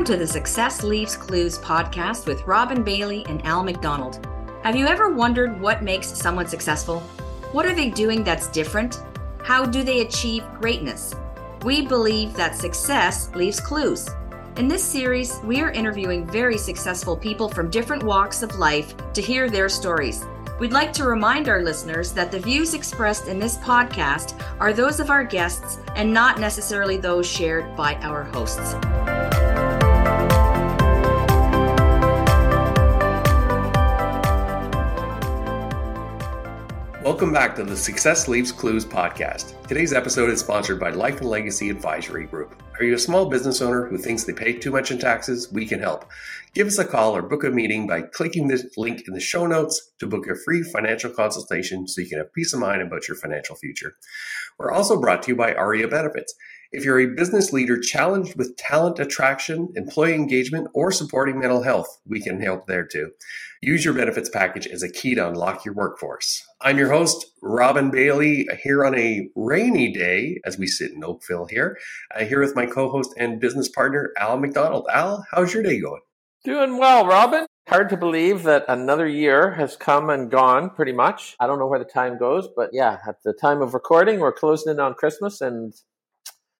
Welcome to the Success Leaves Clues podcast with Robin Bailey and Al McDonald. Have you ever wondered what makes someone successful? What are they doing that's different? How do they achieve greatness? We believe that success leaves clues. In this series, we are interviewing very successful people from different walks of life to hear their stories. We'd like to remind our listeners that the views expressed in this podcast are those of our guests and not necessarily those shared by our hosts. Welcome back to the Success Leaves Clues podcast. Today's episode is sponsored by Life and Legacy Advisory Group. Are you a small business owner who thinks they pay too much in taxes? We can help. Give us a call or book a meeting by clicking this link in the show notes to book a free financial consultation so you can have peace of mind about your financial future. We're also brought to you by ARIA Benefits. If you're a business leader challenged with talent attraction, employee engagement, or supporting mental health, we can help there too. Use your benefits package as a key to unlock your workforce. I'm your host, Robin Bailey, here on a rainy day as we sit in Oakville here. I'm here with my co host and business partner, Al McDonald. Al, how's your day going? Doing well, Robin. Hard to believe that another year has come and gone pretty much. I don't know where the time goes, but yeah, at the time of recording, we're closing in on Christmas and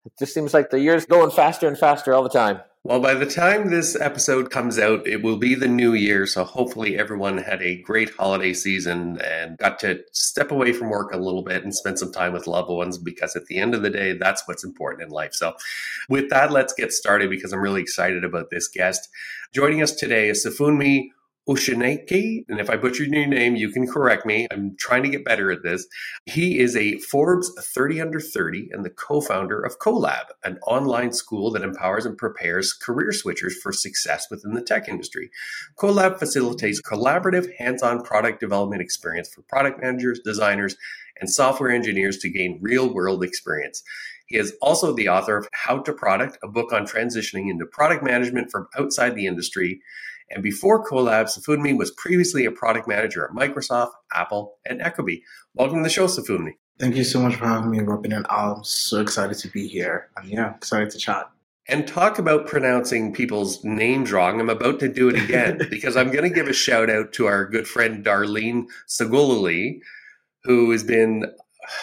it just seems like the year's going faster and faster all the time. Well, by the time this episode comes out, it will be the new year. So hopefully everyone had a great holiday season and got to step away from work a little bit and spend some time with loved ones because at the end of the day, that's what's important in life. So with that, let's get started because I'm really excited about this guest. Joining us today is Sefunmi Oshineke, and if I butchered your name, you can correct me. I'm trying to get better at this. He is a Forbes 30 under 30 and the co-founder of Co.Lab, an online school that empowers and prepares career switchers for success within the tech industry. Co.Lab facilitates collaborative, hands-on product development experience for product managers, designers, and software engineers to gain real-world experience. He is also the author of How to Product, a book on transitioning into product management from outside the industry and before Co.Lab, Sefunmi was previously a product manager at Microsoft, Apple, and Ecobee. Welcome to the show, Sefunmi. Thank you so much for having me, Robin and I'm so excited to be here. And yeah, excited to chat. And talk about pronouncing people's names wrong. I'm about to do it again because I'm going to give a shout out to our good friend Darlene Sagoluli, who has been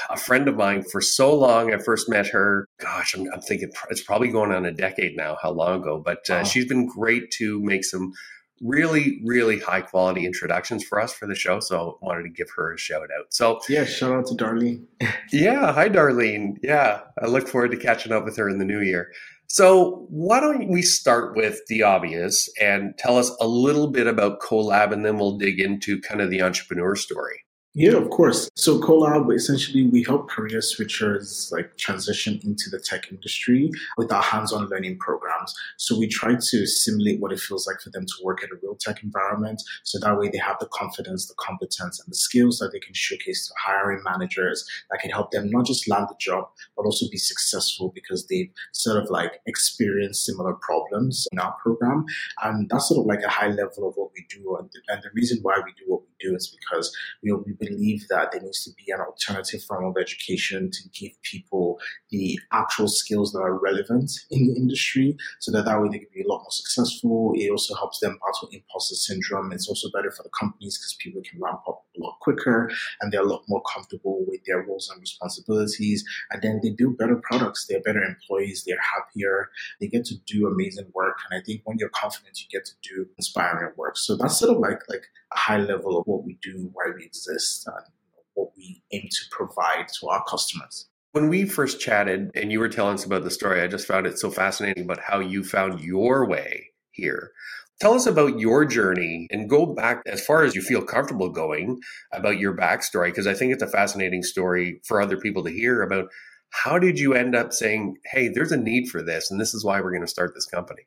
a friend of mine for so long. I first met her, gosh, I'm, I'm thinking it's probably going on a decade now, how long ago, but uh, she's been great to make some really, really high quality introductions for us for the show. So I wanted to give her a shout out. So yeah, shout out to Darlene. yeah, hi Darlene. Yeah, I look forward to catching up with her in the new year. So why don't we start with the obvious and tell us a little bit about Co.Lab, and then we'll dig into kind of the entrepreneur story. Yeah, of course. So Co.Lab, essentially, we help career switchers like transition into the tech industry with our hands-on learning programs. So we try to simulate what it feels like for them to work in a real tech environment. So that way they have the confidence, the competence, and the skills that they can showcase to hiring managers that can help them not just land the job, but also be successful because they've sort of like experienced similar problems in our program. And that's sort of like a high level of what we do. And the, and the reason why we do what we do is because you know, we believe that there needs to be an alternative form of education to give people the actual skills that are relevant in the industry so that that way they can be a lot more successful. It also helps them battle imposter syndrome. It's also better for the companies because people can ramp up a lot quicker and they're a lot more comfortable with their roles and responsibilities. And then they build better products. They're better employees. They're happier. They get to do amazing work. And I think when you're confident, you get to do inspiring work. So that's sort of like, like a high level of what we do, why we exist, and what we aim to provide to our customers. When we first chatted and you were telling us about the story, I just found it so fascinating about how you found your way here. Tell us about your journey and go back as far as you feel comfortable going about your backstory, because I think it's a fascinating story for other people to hear about how did you end up saying, hey, there's a need for this, and this is why we're going to start this company?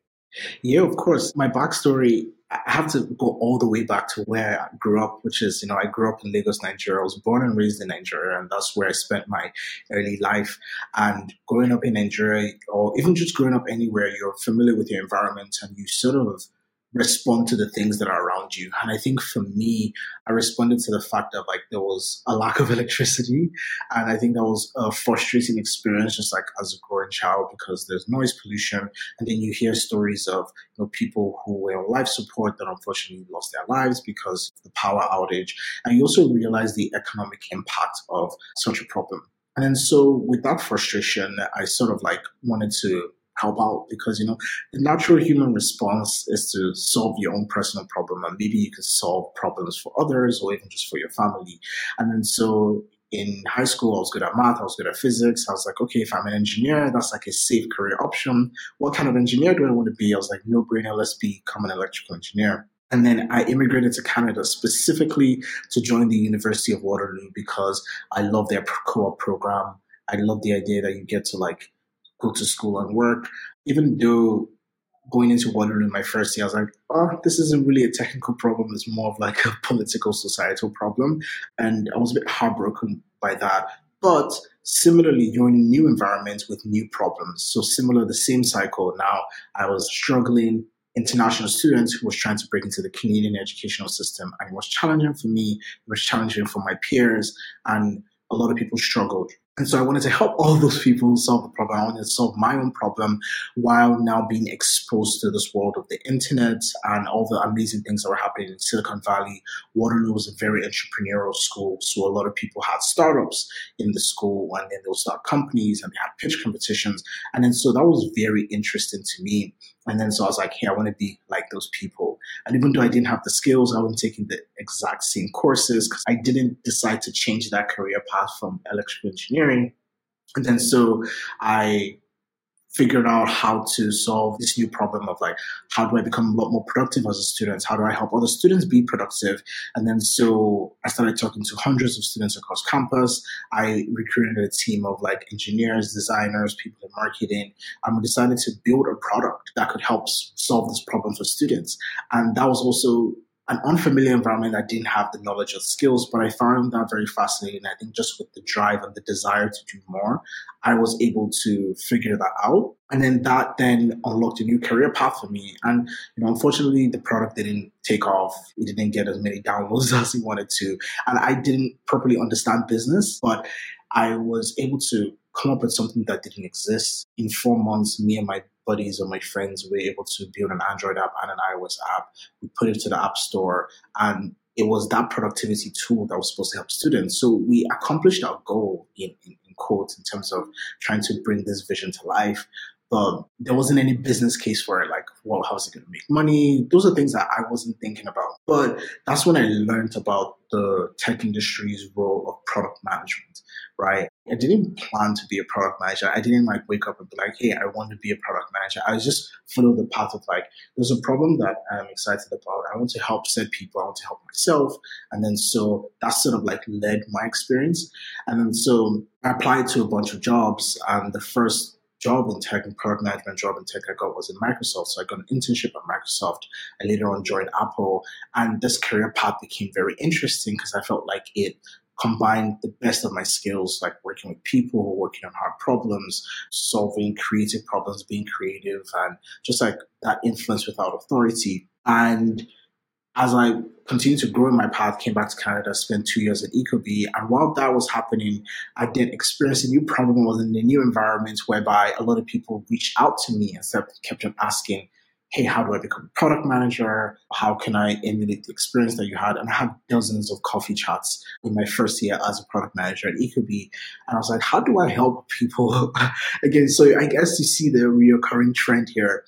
Yeah, of course. My backstory, I have to go all the way back to where I grew up, which is, you know, I grew up in Lagos, Nigeria. I was born and raised in Nigeria, and that's where I spent my early life. And growing up in Nigeria, or even just growing up anywhere, you're familiar with your environment and you sort of respond to the things that are around you. And I think for me, I responded to the fact that like there was a lack of electricity. And I think that was a frustrating experience just like as a growing child because there's noise pollution. And then you hear stories of you know people who were on life support that unfortunately lost their lives because of the power outage. And you also realize the economic impact of such a problem. And so with that frustration, I sort of like wanted to help out because you know the natural human response is to solve your own personal problem and maybe you can solve problems for others or even just for your family and then so in high school, I was good at math, I was good at physics. I was like, okay, if I'm an engineer, that's like a safe career option. What kind of engineer do I want to be? I was like, no brainer, let's become an electrical engineer. And then I immigrated to Canada specifically to join the University of Waterloo because I love their co-op program. I love the idea that you get to like go to school and work. Even though going into Waterloo my first year, I was like, oh, this isn't really a technical problem. It's more of like a political, societal problem. And I was a bit heartbroken by that. But similarly, you're in a new environment with new problems. So similar, the same cycle. Now I was struggling international students who was trying to break into the Canadian educational system. And it was challenging for me. It was challenging for my peers. And a lot of people struggled. And so I wanted to help all those people solve the problem. I wanted to solve my own problem while now being exposed to this world of the internet and all the amazing things that were happening in Silicon Valley. Waterloo was a very entrepreneurial school. So a lot of people had startups in the school and then they'll start companies and they had pitch competitions. And then so that was very interesting to me. And then so I was like, hey, I want to be like those people. And even though I didn't have the skills, I wasn't taking the exact same courses because I didn't decide to change that career path from electrical engineering. And then so I figured out how to solve this new problem of like how do I become a lot more productive as a student? How do I help other students be productive? And then so I started talking to hundreds of students across campus. I recruited a team of like engineers, designers, people in marketing, and we decided to build a product that could help solve this problem for students. And that was also an unfamiliar environment I didn't have the knowledge or skills, but I found that very fascinating. I think just with the drive and the desire to do more, I was able to figure that out. And then that then unlocked a new career path for me. And, you know, unfortunately, the product didn't take off. It didn't get as many downloads as it wanted to. And I didn't properly understand business, but I was able to come up with something that didn't exist. In four months, me and my buddies or my friends were able to build an Android app and an iOS app. We put it to the App Store and it was that productivity tool that was supposed to help students. So we accomplished our goal in, in, in quotes in terms of trying to bring this vision to life. There wasn't any business case for it. Like, well, how's it going to make money? Those are things that I wasn't thinking about. But that's when I learned about the tech industry's role of product management, right? I didn't plan to be a product manager. I didn't like wake up and be like, hey, I want to be a product manager. I just followed the path of like, there's a problem that I'm excited about. I want to help said people. I want to help myself. And then so that sort of like led my experience. And then so I applied to a bunch of jobs and the first job in tech and product management job in tech I got was in Microsoft. So I got an internship at Microsoft. I later on joined Apple. And this career path became very interesting because I felt like it combined the best of my skills, like working with people, working on hard problems, solving creative problems, being creative, and just like that influence without authority. And as I continued to grow in my path, came back to Canada, spent two years at Ecobee. And while that was happening, I did experience a new problem. Was in a new environment whereby a lot of people reached out to me and kept on asking, hey, how do I become a product manager? How can I emulate the experience that you had? And I had dozens of coffee chats in my first year as a product manager at Ecobee. And I was like, how do I help people? Again, so I guess you see the reoccurring trend here.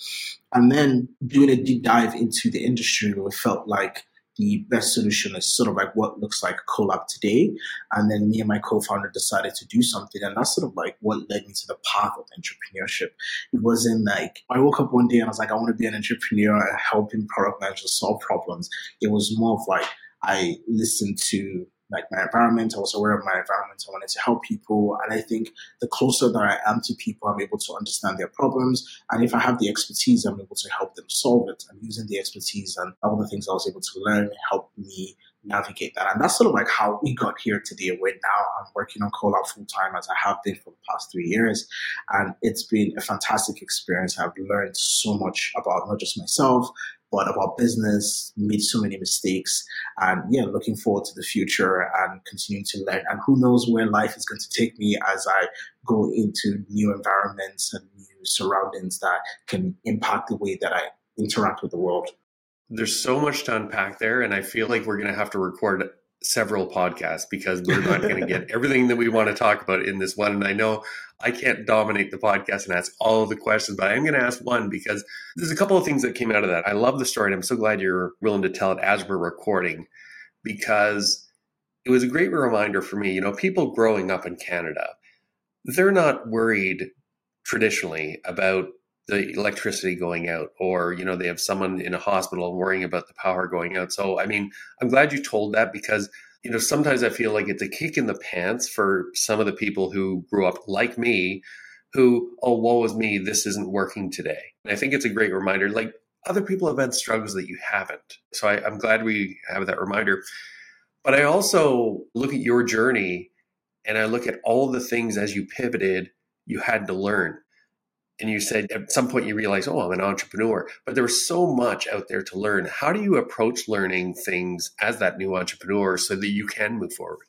And then doing a deep dive into the industry, we felt like the best solution is sort of like what looks like Co.Lab today. And then me and my co-founder decided to do something. And that's sort of like what led me to the path of entrepreneurship. It wasn't like I woke up one day and I was like, I want to be an entrepreneur and helping product managers solve problems. It was more of like I listened to like my environment. I was aware of my environment. I wanted to help people. And I think the closer that I am to people, I'm able to understand their problems. And if I have the expertise, I'm able to help them solve it. And using the expertise and all the things I was able to learn helped me navigate that. And that's sort of like how we got here today, where now I'm working on Co.Lab full time as I have been for the past three years. And it's been a fantastic experience. I've learned so much about not just myself, but about business, made so many mistakes. And yeah, looking forward to the future and continuing to learn. And who knows where life is going to take me as I go into new environments and new surroundings that can impact the way that I interact with the world. There's so much to unpack there, and I feel like we're going to have to record several podcasts because we're not going to get everything that we want to talk about in this one. And I know I can't dominate the podcast and ask all of the questions, but I'm going to ask one because there's a couple of things that came out of that. I love the story, and I'm so glad you're willing to tell it as we're recording because it was a great reminder for me. You know, people growing up in Canada, they're not worried traditionally about the electricity going out or you know they have someone in a hospital worrying about the power going out. So i mean i'm glad you told that because you know sometimes i feel like it's a kick in the pants for some of the people who grew up like me who oh woe is me this isn't working today. And i think it's a great reminder like other people have had struggles that you haven't. So I, i'm glad we have that reminder. But i also look at your journey and i look at all the things as you pivoted you had to learn and you said at some point you realize, oh, I'm an entrepreneur, but there's so much out there to learn. How do you approach learning things as that new entrepreneur so that you can move forward?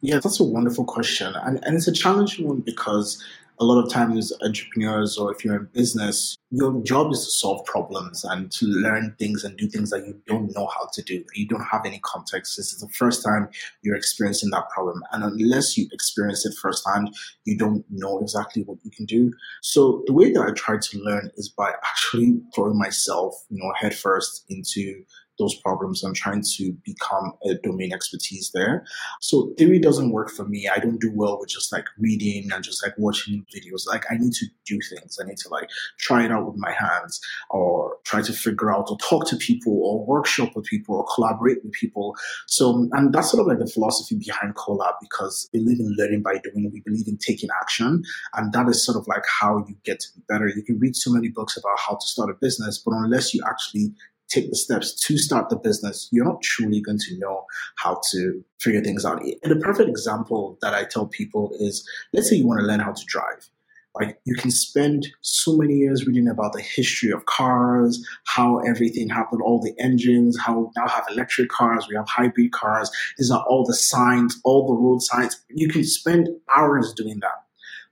Yeah, that's a wonderful question. And, and it's a challenging one because a lot of times as entrepreneurs or if you're in business, your job is to solve problems and to learn things and do things that you don't know how to do. You don't have any context. This is the first time you're experiencing that problem. And unless you experience it firsthand, you don't know exactly what you can do. So the way that I try to learn is by actually throwing myself, you know, headfirst into those problems. I'm trying to become a domain expertise there. So theory doesn't work for me. I don't do well with just like reading and just like watching videos. Like I need to do things. I need to like try it out with my hands or try to figure out or talk to people or workshop with people or collaborate with people. So, and that's sort of like the philosophy behind Co.Lab because we believe in learning by doing. We believe in taking action. And that is sort of like how you get to be better. You can read so many books about how to start a business, but unless you actually take the steps to start the business, you're not truly going to know how to figure things out. And a perfect example that I tell people is let's say you want to learn how to drive. Like you can spend so many years reading about the history of cars, how everything happened, all the engines, how we now have electric cars, we have hybrid cars. These are all the signs, all the road signs. You can spend hours doing that.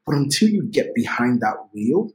But until you get behind that wheel,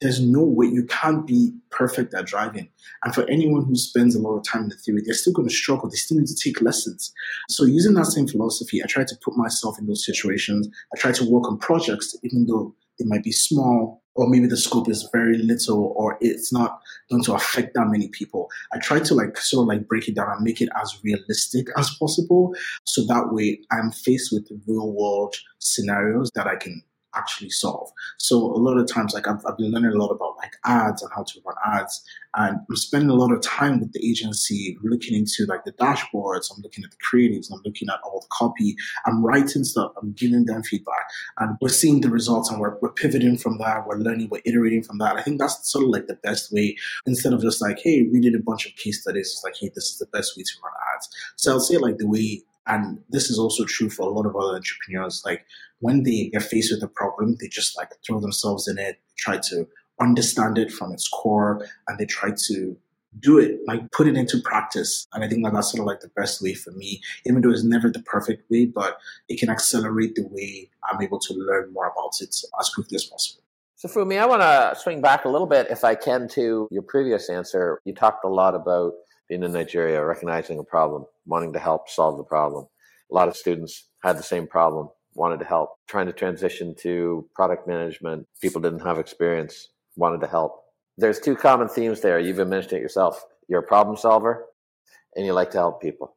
there's no way you can't be perfect at driving. And for anyone who spends a lot of time in the theory, they're still going to struggle. They still need to take lessons. So using that same philosophy, I try to put myself in those situations. I try to work on projects, even though they might be small, or maybe the scope is very little, or it's not going to affect that many people. I try to like sort of like break it down and make it as realistic as possible. So that way I'm faced with real world scenarios that I can actually solve. So a lot of times, like I've, I've, been learning a lot about like ads and how to run ads, and I'm spending a lot of time with the agency looking into like the dashboards. I'm looking at the creatives. I'm looking at all the copy. I'm writing stuff. I'm giving them feedback, and we're seeing the results, and we're, we're pivoting from that. We're learning. We're iterating from that. I think that's sort of like the best way instead of just like, hey, we did a bunch of case studies. It's like, hey, this is the best way to run ads. So I'll say like the way and this is also true for a lot of other entrepreneurs. Like when they get faced with a problem, they just like throw themselves in it, try to understand it from its core, and they try to do it, like put it into practice. And I think that that's sort of like the best way for me, even though it's never the perfect way, but it can accelerate the way I'm able to learn more about it as quickly as possible. So, Fumi, I want to swing back a little bit, if I can, to your previous answer. You talked a lot about being in Nigeria, recognizing a problem, wanting to help solve the problem. A lot of students had the same problem, wanted to help. Trying to transition to product management, people didn't have experience, wanted to help. There's two common themes there. You've been mentioning it yourself. You're a problem solver and you like to help people.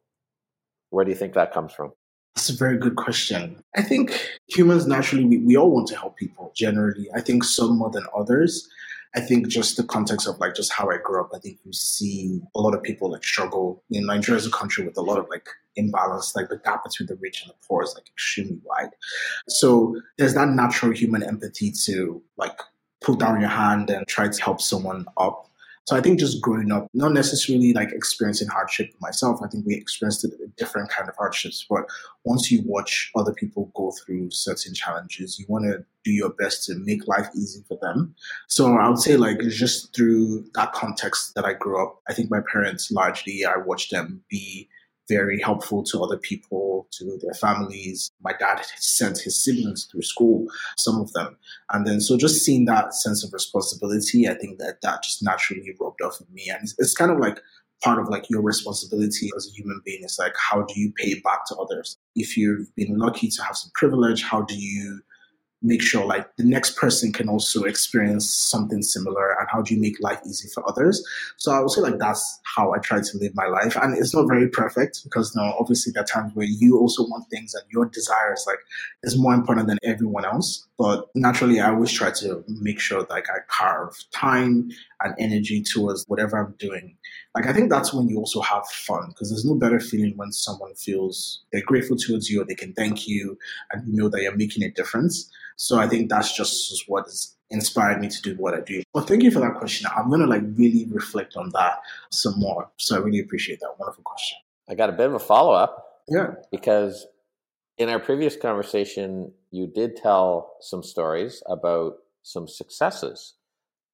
Where do you think that comes from? That's a very good question. I think humans naturally, we, we all want to help people generally. I think some more than others. I think just the context of like just how I grew up, I think you see a lot of people like struggle. In Nigeria is a country with a lot of like imbalance, like the gap between the rich and the poor is like extremely wide. So there's that natural human empathy to like put down your hand and try to help someone up. So I think just growing up, not necessarily like experiencing hardship myself. I think we experienced different kind of hardships. But once you watch other people go through certain challenges, you want to do your best to make life easy for them. So I would say like just through that context that I grew up, I think my parents largely I watched them be very helpful to other people, to their families. My dad sent his siblings through school, some of them. And then, so just seeing that sense of responsibility, I think that that just naturally rubbed off of me. And it's, it's kind of like part of like your responsibility as a human being is like, how do you pay back to others? If you've been lucky to have some privilege, how do you make sure like the next person can also experience something similar and how do you make life easy for others. So i would say like that's how i try to live my life. And it's not very perfect because know obviously there are times where you also want things and your desires like is more important than everyone else. But naturally i always try to make sure like i carve time and energy towards whatever i'm doing like i think that's when you also have fun because there's no better feeling when someone feels they're grateful towards you or they can thank you and you know that you're making a difference so I think that's just what has inspired me to do what I do. Well, thank you for that question. I'm going to like really reflect on that some more. So I really appreciate that. Wonderful question. I got a bit of a follow up. Yeah. Because in our previous conversation, you did tell some stories about some successes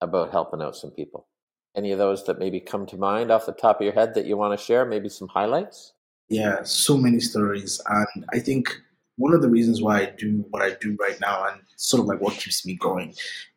about helping out some people. Any of those that maybe come to mind off the top of your head that you want to share? Maybe some highlights? Yeah, so many stories. And I think one of the reasons why I do what I do right now and sort of like what keeps me going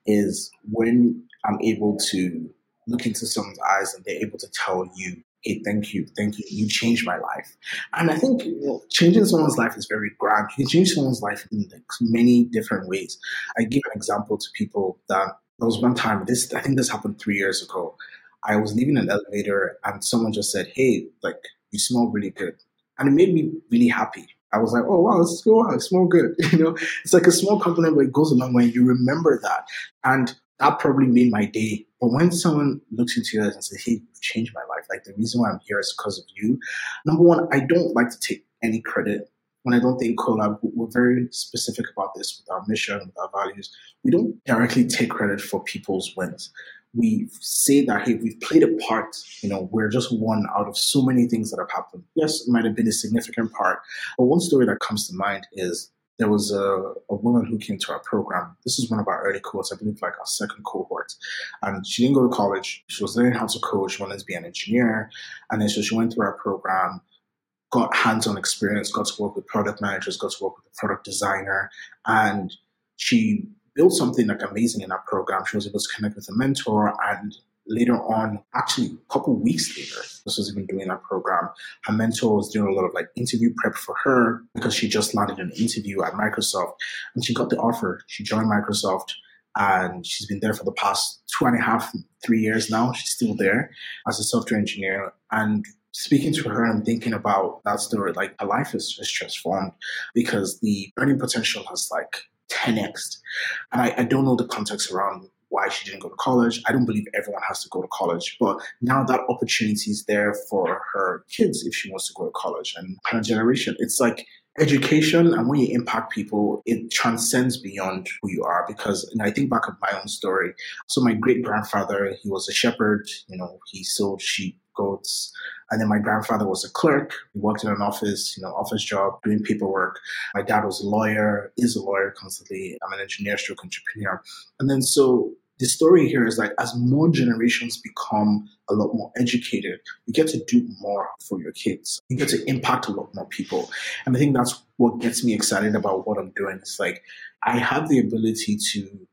is when I'm able to look into someone's eyes and they're able to tell you, hey, thank you, thank you, you changed my life. And I think you know, changing someone's life is very grand. You can change someone's life in like many different ways. I give an example to people that there was one time, this I think this happened three years ago. I was leaving an elevator and someone just said, hey, like, you smell really good. And it made me really happy I was like, oh wow, this is good. Wow, it smells good. You know, it's like a small compliment, but it goes a long way. You remember that, and that probably made my day. But when someone looks into your eyes and says, "Hey, you've changed my life," like the reason why I'm here is because of you. Number one, I don't like to take any credit when I don't think Co.Lab. We're very specific about this with our mission, with our values. We don't directly take credit for people's wins. We say that hey we've played a part you know we're just one out of so many things that have happened. Yes it might have been a significant part but one story that comes to mind is there was a, a woman who came to our program. This is one of our early cohorts i believe like our second cohort. And she didn't go to college. She was learning how to coach she wanted to be an engineer. And then so she went through our program got hands-on experience got to work with product managers got to work with a product designer and she built something like amazing in that program. She was able to connect with a mentor and later on, actually a couple weeks later, this was even doing that program. Her mentor was doing a lot of like interview prep for her because she just landed an interview at Microsoft and she got the offer. She joined Microsoft and she's been there for the past two and a half, three years now. She's still there as a software engineer. And speaking to her and thinking about that story, like her life is just transformed because the earning potential has like 10x. And I, I don't know the context around why she didn't go to college. I don't believe everyone has to go to college, but now that opportunity is there for her kids if she wants to go to college and her generation. It's like education and when you impact people, it transcends beyond who you are because and I think back of my own story. So my great grandfather, he was a shepherd, you know, he sold sheep, goats, and then my grandfather was a clerk. He worked in an office, you know, office job, doing paperwork. My dad was a lawyer, is a lawyer constantly. I'm an engineer stroke entrepreneur. And then so the story here is like as more generations become a lot more educated, you get to do more for your kids. You get to impact a lot more people. And I think that's what gets me excited about what I'm doing. It's like I have the ability to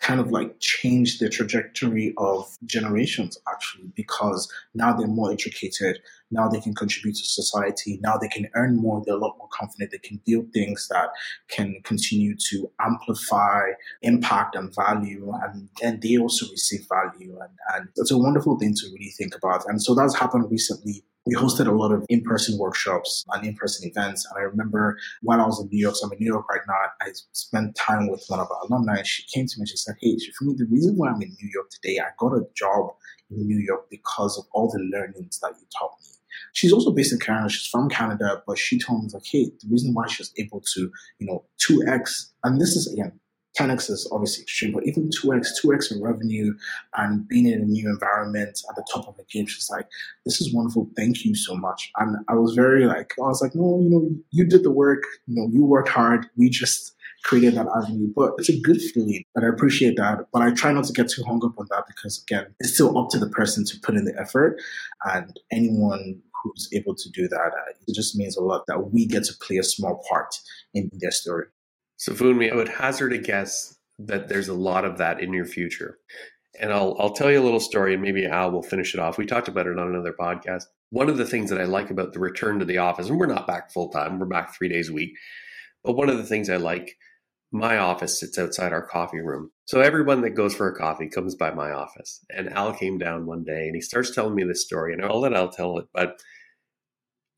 kind of like change the trajectory of generations actually because now they're more educated now they can contribute to society now they can earn more they're a lot more confident they can build things that can continue to amplify impact and value and then they also receive value and, and it's a wonderful thing to really think about. And so that's happened recently we hosted a lot of in-person workshops and in-person events. And I remember when I was in New York, so I'm in New York right now, I spent time with one of our alumni. She came to me and she said, Hey, for me, the reason why I'm in New York today, I got a job in New York because of all the learnings that you taught me. She's also based in Canada. She's from Canada, but she told me like, hey, the reason why she was able to, you know, 2x, and this is again 10x is obviously extreme, but even 2x, 2x in revenue and being in a new environment at the top of the game, she's like, this is wonderful. Thank you so much. And I was very like, I was like, no, you know, you did the work, you know, you worked hard. We just created that avenue. But it's a good feeling and I appreciate that. But I try not to get too hung up on that because again, it's still up to the person to put in the effort and anyone who's able to do that, uh, it just means a lot that we get to play a small part in their story. So, Funmi, I would hazard a guess that there's a lot of that in your future. And I'll, I'll tell you a little story and maybe Al will finish it off. We talked about it on another podcast. One of the things that I like about the return to the office, and we're not back full time, we're back three days a week. But one of the things I like, my office sits outside our coffee room. So everyone that goes for a coffee comes by my office. And Al came down one day and he starts telling me this story. And I'll let Al tell it. But,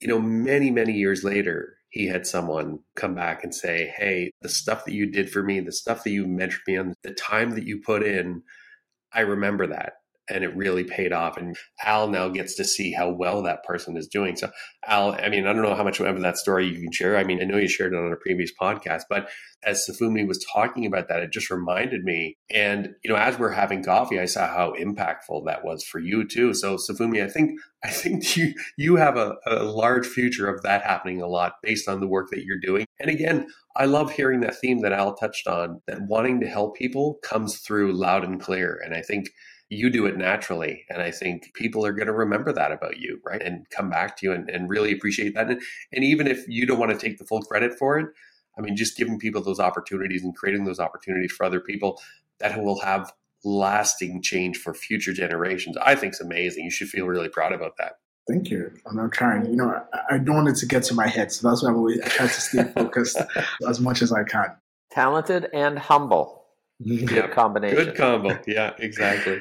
you know, many, many years later, he had someone come back and say, Hey, the stuff that you did for me, the stuff that you mentored me on, the time that you put in, I remember that. And it really paid off. And Al now gets to see how well that person is doing. So, Al, I mean, I don't know how much of that story you can share. I mean, I know you shared it on a previous podcast, but as Safumi was talking about that, it just reminded me. And, you know, as we're having coffee, I saw how impactful that was for you too. So Safumi, I think, I think you, you have a, a large future of that happening a lot based on the work that you're doing. And again, I love hearing that theme that Al touched on, that wanting to help people comes through loud and clear. And I think you do it naturally. And I think people are going to remember that about you, right? And come back to you and, and really appreciate that. And, and even if you don't want to take the full credit for it, I mean, just giving people those opportunities and creating those opportunities for other people that will have lasting change for future generations, I think is amazing. You should feel really proud about that. Thank you. I'm not trying. You know, I, I don't want it to get to my head, so that's why I'm always I try to stay focused as much as I can. Talented and humble. Good yep. combination. Good combo. Yeah, exactly.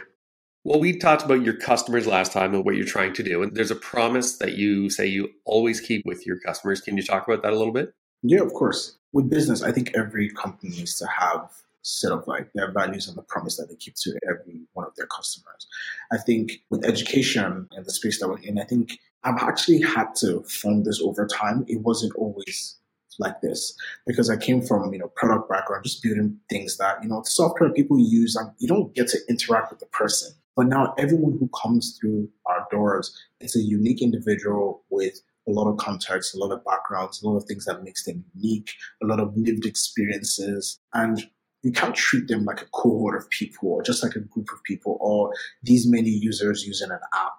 Well, we talked about your customers last time and what you're trying to do. And there's a promise that you say you always keep with your customers. Can you talk about that a little bit? Yeah, of course. With business, I think every company needs to have set of like their values and the promise that they keep to every one of their customers. I think with education and the space that we're in, I think I've actually had to form this over time. It wasn't always like this because I came from you know product background, just building things that you know software people use, and you don't get to interact with the person. But now everyone who comes through our doors is a unique individual with a lot of context, a lot of backgrounds, a lot of things that makes them unique, a lot of lived experiences. And you can't treat them like a cohort of people or just like a group of people or these many users using an app.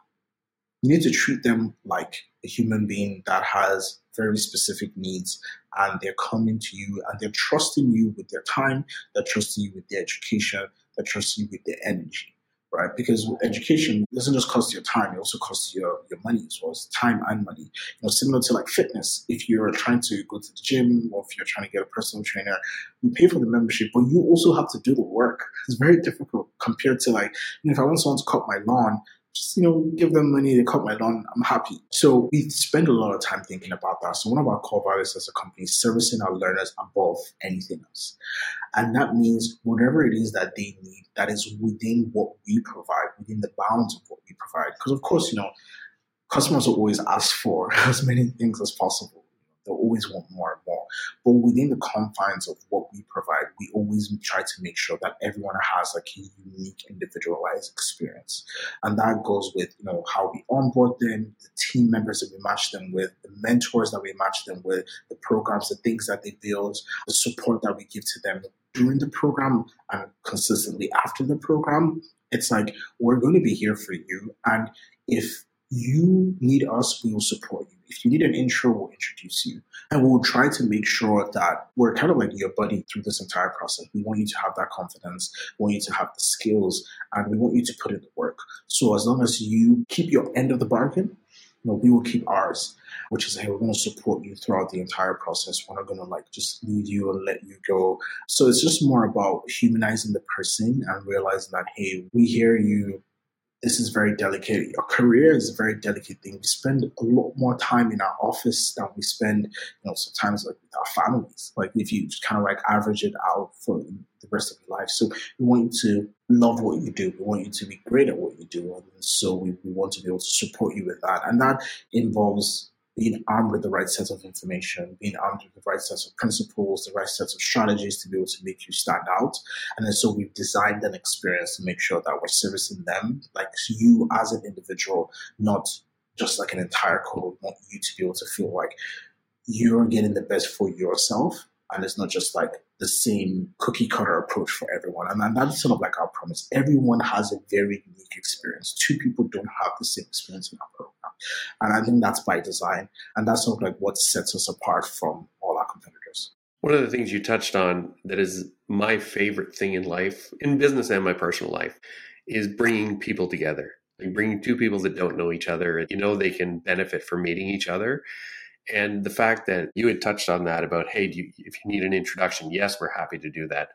You need to treat them like a human being that has very specific needs and they're coming to you and they're trusting you with their time, they're trusting you with their education, they're trusting you with their energy right? Because education doesn't just cost your time; it also costs your your money as well as time and money. You know, similar to like fitness. If you're trying to go to the gym or if you're trying to get a personal trainer, you pay for the membership, but you also have to do the work. It's very difficult compared to like, you know, if I want someone to cut my lawn, just you know give them money they cut my lawn i'm happy. So we spend a lot of time thinking about that. So one of our core values as a company is servicing our learners above anything else. And that means whatever it is that they need that is within what we provide within the bounds of what we provide. Because of course you know customers will always ask for as many things as possible They'll always want more and more. But within the confines of what we provide, we always try to make sure that everyone has like a unique, individualized experience. And that goes with, you know, how we onboard them, the team members that we match them with, the mentors that we match them with, the programs, the things that they build, the support that we give to them during the program and consistently after the program. It's like, we're going to be here for you. And if you need us, we will support you. If you need an intro, we'll introduce you. And we'll try to make sure that we're kind of like your buddy through this entire process. We want you to have that confidence, we want you to have the skills, and we want you to put in the work. So as long as you keep your end of the bargain, you know, we will keep ours, which is, hey, we're going to support you throughout the entire process. We're not going to like just leave you and let you go. So it's just more about humanizing the person and realizing that, hey, we hear you this is very delicate. Your career is a very delicate thing. We spend a lot more time in our office than we spend, you know, sometimes like with our families. Like if you kind of like average it out for the rest of your life. So we want you to love what you do. We want you to be great at what you do. And so we, we want to be able to support you with that. And that involves being armed with the right set of information, being armed with the right set of principles, the right set of strategies to be able to make you stand out. And then so we've designed an experience to make sure that we're servicing them, like you as an individual, not just like an entire code. Want you to be able to feel like you're getting the best for yourself and it's not just like the same cookie cutter approach for everyone. And, that's sort of like our promise. Everyone has a very unique experience. Two people don't have the same experience in our program. And I think that's by design. And that's sort of like what sets us apart from all our competitors. One of the things you touched on that is my favorite thing in life, in business and my personal life, is bringing people together. Like bringing two people that don't know each other, you know, they can benefit from meeting each other and the fact that you had touched on that about, hey, you, if you need an introduction, yes, we're happy to do that.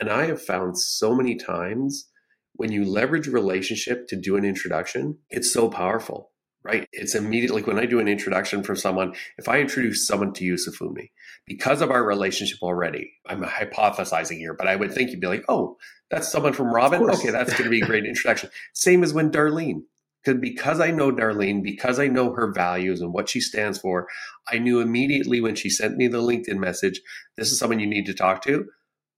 And I have found so many times when you leverage relationship to do an introduction, it's so powerful, right? It's immediately like when I do an introduction for someone, if I introduce someone to you, Safumi, because of our relationship already, I'm hypothesizing here, but I would think you'd be like, oh, that's someone from Robin. Okay, that's going to be a great introduction. Same as when Darlene, because I know Darlene, because I know her values and what she stands for, I knew immediately when she sent me the LinkedIn message, this is someone you need to talk to.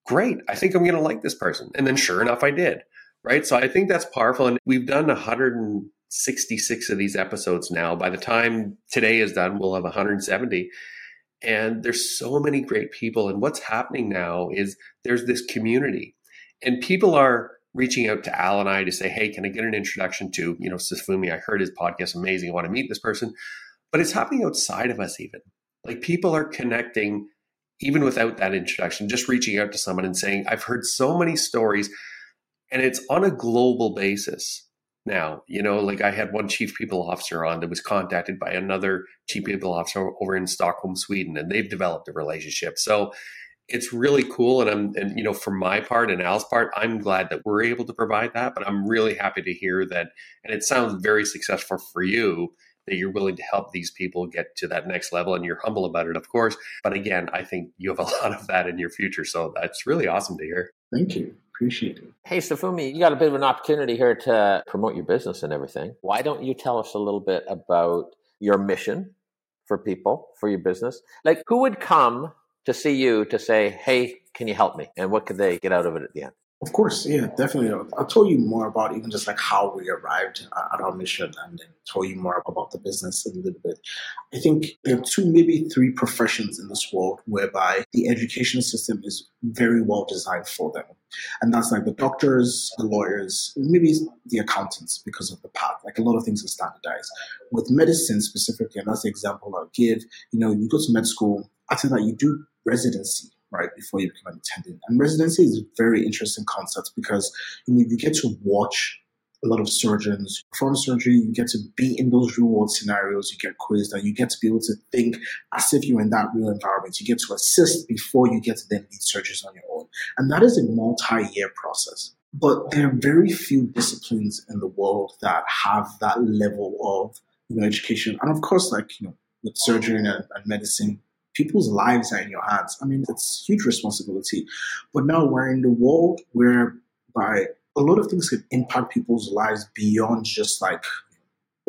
Great. I think I'm going to like this person. And then sure enough, I did. Right. So I think that's powerful. And we've done 166 of these episodes now. By the time today is done, we'll have 170. And there's so many great people. And what's happening now is there's this community and people are reaching out to Al and I to say, hey, can I get an introduction to, you know, Safumi? I heard his podcast amazing. I want to meet this person. But it's happening outside of us even. Like people are connecting even without that introduction, just reaching out to someone and saying, I've heard so many stories and it's on a global basis now. You know, like I had one chief people officer on that was contacted by another chief people officer over in Stockholm, Sweden, and they've developed a relationship. So it's really cool. And I'm, and you know, for my part and Al's part, I'm glad that we're able to provide that. But I'm really happy to hear that, and it sounds very successful for you that you're willing to help these people get to that next level, and you're humble about it, of course. But again, I think you have a lot of that in your future, so that's really awesome to hear. Thank you. Appreciate it. Hey, Safumi, you got a bit of an opportunity here to promote your business and everything. Why don't you tell us a little bit about your mission for people, for your business? Like, who would come to see you to say, hey, can you help me? And what could they get out of it at the end? Of course, yeah, definitely. I'll tell you more about even just like how we arrived uh, at our mission and then tell you more about the business a little bit. I think there are two, maybe three professions in this world whereby the education system is very well designed for them. And that's like the doctors, the lawyers, maybe the accountants because of the path. Like a lot of things are standardized. With medicine specifically, and that's the example I'll give, you know, you go to med school, after that you do residency right before you become an attendant. And residency is a very interesting concept because you know you get to watch a lot of surgeons perform surgery. You get to be in those real world scenarios. You get quizzed, and you get to be able to think as if you're in that real environment. You get to assist before you get to then lead surgeries on your own, and that is a multi-year process. But there are very few disciplines in the world that have that level of you know education, and of course, like you know with surgery and, and medicine, people's lives are in your hands. I mean, it's huge responsibility. But now we're in the world whereby a lot of things can impact people's lives beyond just like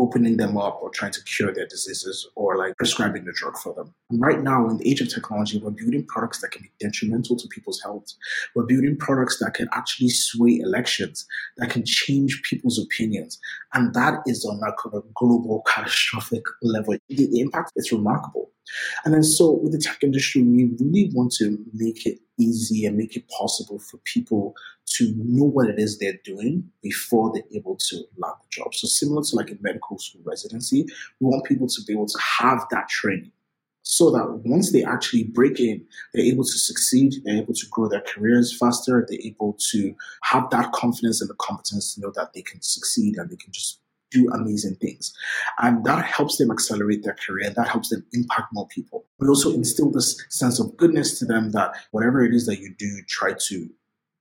opening them up or trying to cure their diseases or like prescribing the drug for them. And right now, in the age of technology, we're building products that can be detrimental to people's health. We're building products that can actually sway elections, that can change people's opinions. And that is on like a global catastrophic level. The, the impact is remarkable. And then so with the tech industry, we really want to make it easy and make it possible for people to know what it is they're doing before they're able to land the job. So similar to like a medical school residency, we want people to be able to have that training so that once they actually break in, they're able to succeed, they're able to grow their careers faster, they're able to have that confidence and the competence to know that they can succeed and they can just do amazing things. And that helps them accelerate their career. That helps them impact more people. We also instill this sense of goodness to them that whatever it is that you do, try to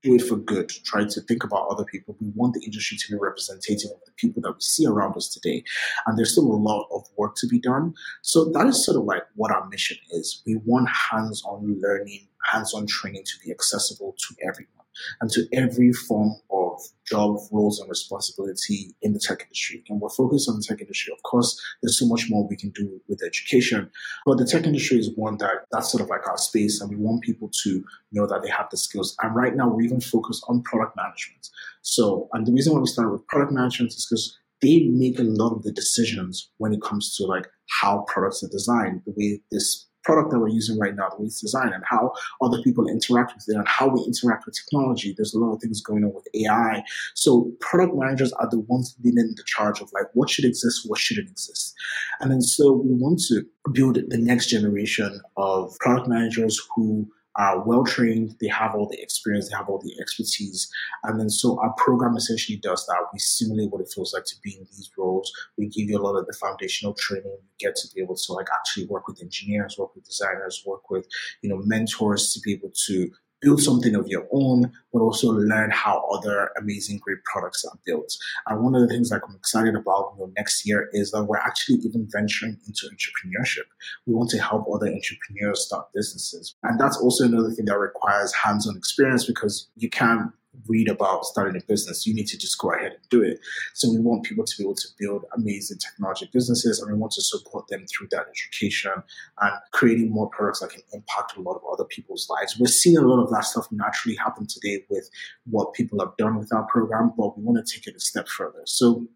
do it for good. Try to think about other people. We want the industry to be representative of the people that we see around us today. And there's still a lot of work to be done. So that is sort of like what our mission is. We want hands-on learning, hands-on training to be accessible to everyone and to every form of job roles and responsibility in the tech industry. And we're focused on the tech industry. Of course, there's so much more we can do with education, but the tech industry is one that that's sort of like our space, and we want people to know that they have the skills. And right now, we're even focused on product management. So, and the reason why we started with product management is because they make a lot of the decisions when it comes to like how products are designed, the way this product that we're using right now, the way it's designed, and how other people interact with it, and how we interact with technology. There's a lot of things going on with AI. So product managers are the ones leading the charge of like what should exist, what shouldn't exist, and then so we want to build the next generation of product managers who are well trained, they have all the experience, they have all the expertise. And then so our program essentially does that. We simulate what it feels like to be in these roles. We give you a lot of the foundational training. You get to be able to like actually work with engineers, work with designers, work with, you know, mentors to be able to build something of your own, but also learn how other amazing, great products are built. And one of the things that I'm excited about you know, next year is that we're actually even venturing into entrepreneurship. We want to help other entrepreneurs start businesses. And that's also another thing that requires hands-on experience because you can't read about starting a business. You need to just go ahead and do it. So we want people to be able to build amazing technology businesses and we want to support them through that education and creating more products that can impact a lot of other people's lives. We're seeing a lot of that stuff naturally happen today with what people have done with our program, but we want to take it a step further. So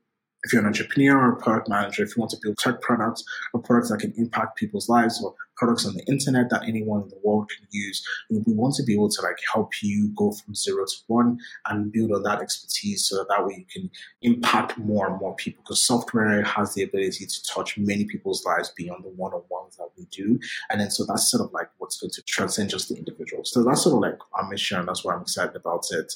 if you're an entrepreneur or a product manager, if you want to build tech products or products that can impact people's lives or products on the internet that anyone in the world can use, we want to be able to like help you go from zero to one and build on that expertise so that, that way you can impact more and more people because software has the ability to touch many people's lives beyond the one-on-ones that we do. And then so that's sort of like what's going to transcend just the individual. So that's sort of like our mission. And that's why I'm excited about it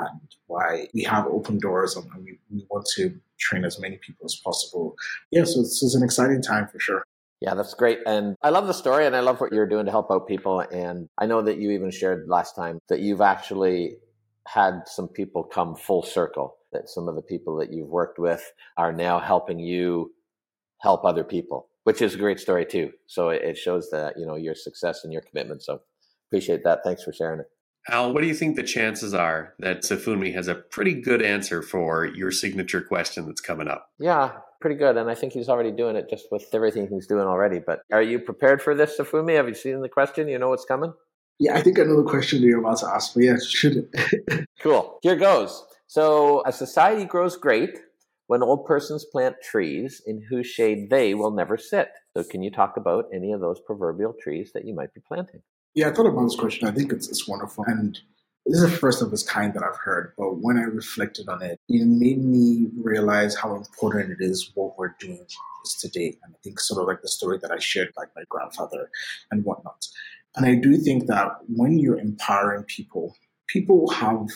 and why we have open doors and we, we want to train as many people as possible. Yeah, so this is an exciting time for sure. Yeah, that's great. And I love the story and I love what you're doing to help out people. And I know that you even shared last time that you've actually had some people come full circle, that some of the people that you've worked with are now helping you help other people, which is a great story too. So it shows that, you know, your success and your commitment. So appreciate that. Thanks for sharing it. Al, what do you think the chances are that Sefunmi has a pretty good answer for your signature question that's coming up? Yeah, pretty good. And I think he's already doing it just with everything he's doing already. But are you prepared for this, Sefunmi? Have you seen the question? You know what's coming? Yeah, I think I know the question you're about to ask, but yeah, should cool. Here goes. So a society grows great when old persons plant trees in whose shade they will never sit. So can you talk about any of those proverbial trees that you might be planting? Yeah, I thought about this question. I think it's, it's wonderful. And this is the first of its kind that I've heard. But when I reflected on it, it made me realize how important it is what we're doing is today. And I think sort of like the story that I shared, like my grandfather and whatnot. And I do think that when you're empowering people, people have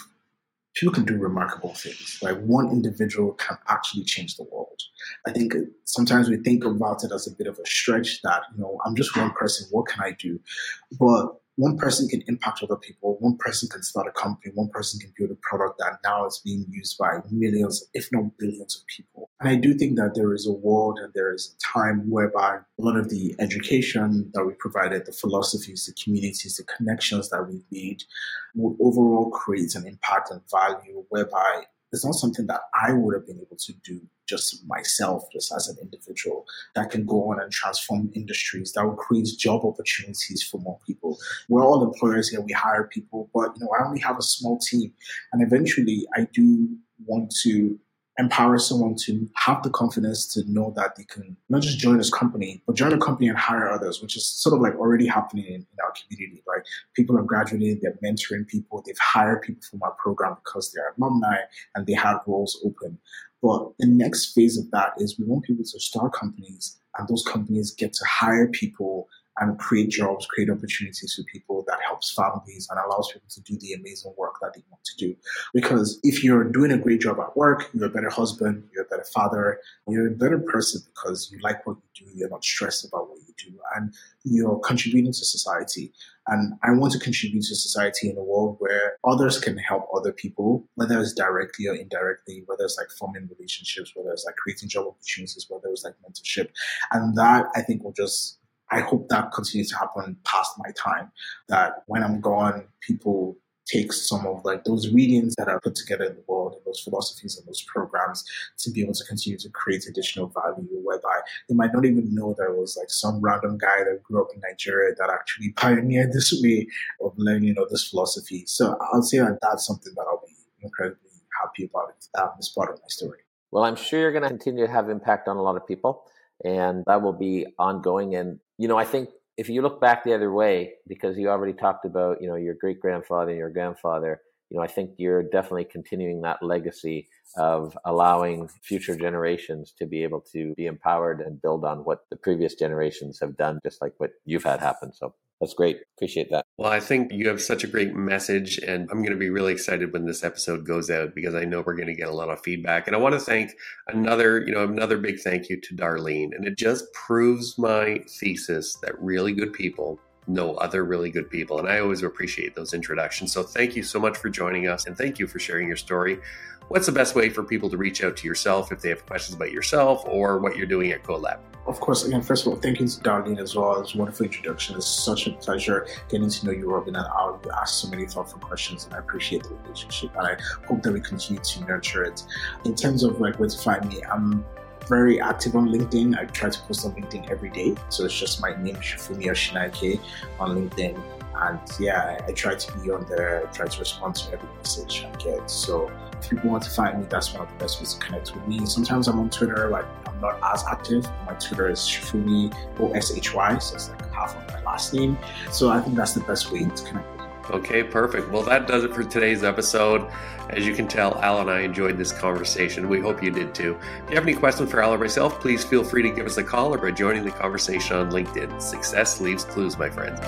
people can do remarkable things. Like one individual can actually change the world. I think sometimes we think about it as a bit of a stretch that, you know, I'm just one person, what can I do? But one person can impact other people. One person can start a company. One person can build a product that now is being used by millions, if not billions of people. And I do think that there is a world and there is a time whereby a lot of the education that we provided, the philosophies, the communities, the connections that we've made would overall create an impact and value whereby it's not something that I would have been able to do just myself, just as an individual, that can go on and transform industries, that will create job opportunities for more people. We're all employers here, we hire people, but you know, I only have a small team. And eventually I do want to empower someone to have the confidence to know that they can not just join this company, but join a company and hire others, which is sort of like already happening in, in our community, right? People are graduating, they're mentoring people, they've hired people from our program because they're alumni and they have roles open. But the next phase of that is we want people to start companies and those companies get to hire people and create jobs, create opportunities for people that helps families and allows people to do the amazing work that they want to do. Because if you're doing a great job at work, you're a better husband, you're a better father, you're a better person because you like what you do, you're not stressed about what you do, and you're contributing to society. And I want to contribute to society in a world where others can help other people, whether it's directly or indirectly, whether it's like forming relationships, whether it's like creating job opportunities, whether it's like mentorship. And that I think will just I hope that continues to happen past my time. That when I'm gone, people take some of like those readings that are put together in the world, and those philosophies and those programs to be able to continue to create additional value whereby they might not even know there was like some random guy that grew up in Nigeria that actually pioneered this way of learning of this philosophy. So I'll say that that's something that I'll be incredibly happy about. Um, this part of my story. Well, I'm sure you're going to continue to have impact on a lot of people, and that will be ongoing. And you know, I think if you look back the other way, because you already talked about, you know, your great grandfather and your grandfather, you know, I think you're definitely continuing that legacy of allowing future generations to be able to be empowered and build on what the previous generations have done, just like what you've had happen. So that's great. Appreciate that. Well, I think you have such a great message, and I'm going to be really excited when this episode goes out because I know we're going to get a lot of feedback. And I want to thank another, you know, another big thank you to Darlene. And it just proves my thesis that really good people know other really good people. And I always appreciate those introductions. So thank you so much for joining us, and thank you for sharing your story what's the best way for people to reach out to yourself if they have questions about yourself or what you're doing at Co.Lab? Of course, again, first of all, thank you to Darlene as well. It's a wonderful introduction. It's such a pleasure getting to know you, Robin, and I you ask so many thoughtful questions, and I appreciate the relationship. And I hope that we continue to nurture it. In terms of like where to find me, I'm very active on LinkedIn. I try to post on LinkedIn every day. So it's just my name, Sefunmi Osinaike, on LinkedIn. And yeah, I, I try to be on there, I try to respond to every message I get. So if people want to find me, that's one of the best ways to connect with me. Sometimes I'm on Twitter, like I'm not as active. My Twitter is Sefunmi O S H Y, so it's like half of my last name. So I think that's the best way to connect with me. Okay, perfect. Well, that does it for today's episode. As you can tell, Al and I enjoyed this conversation. We hope you did too. If you have any questions for Al or myself, please feel free to give us a call or by joining the conversation on LinkedIn. Success leaves clues, my friends.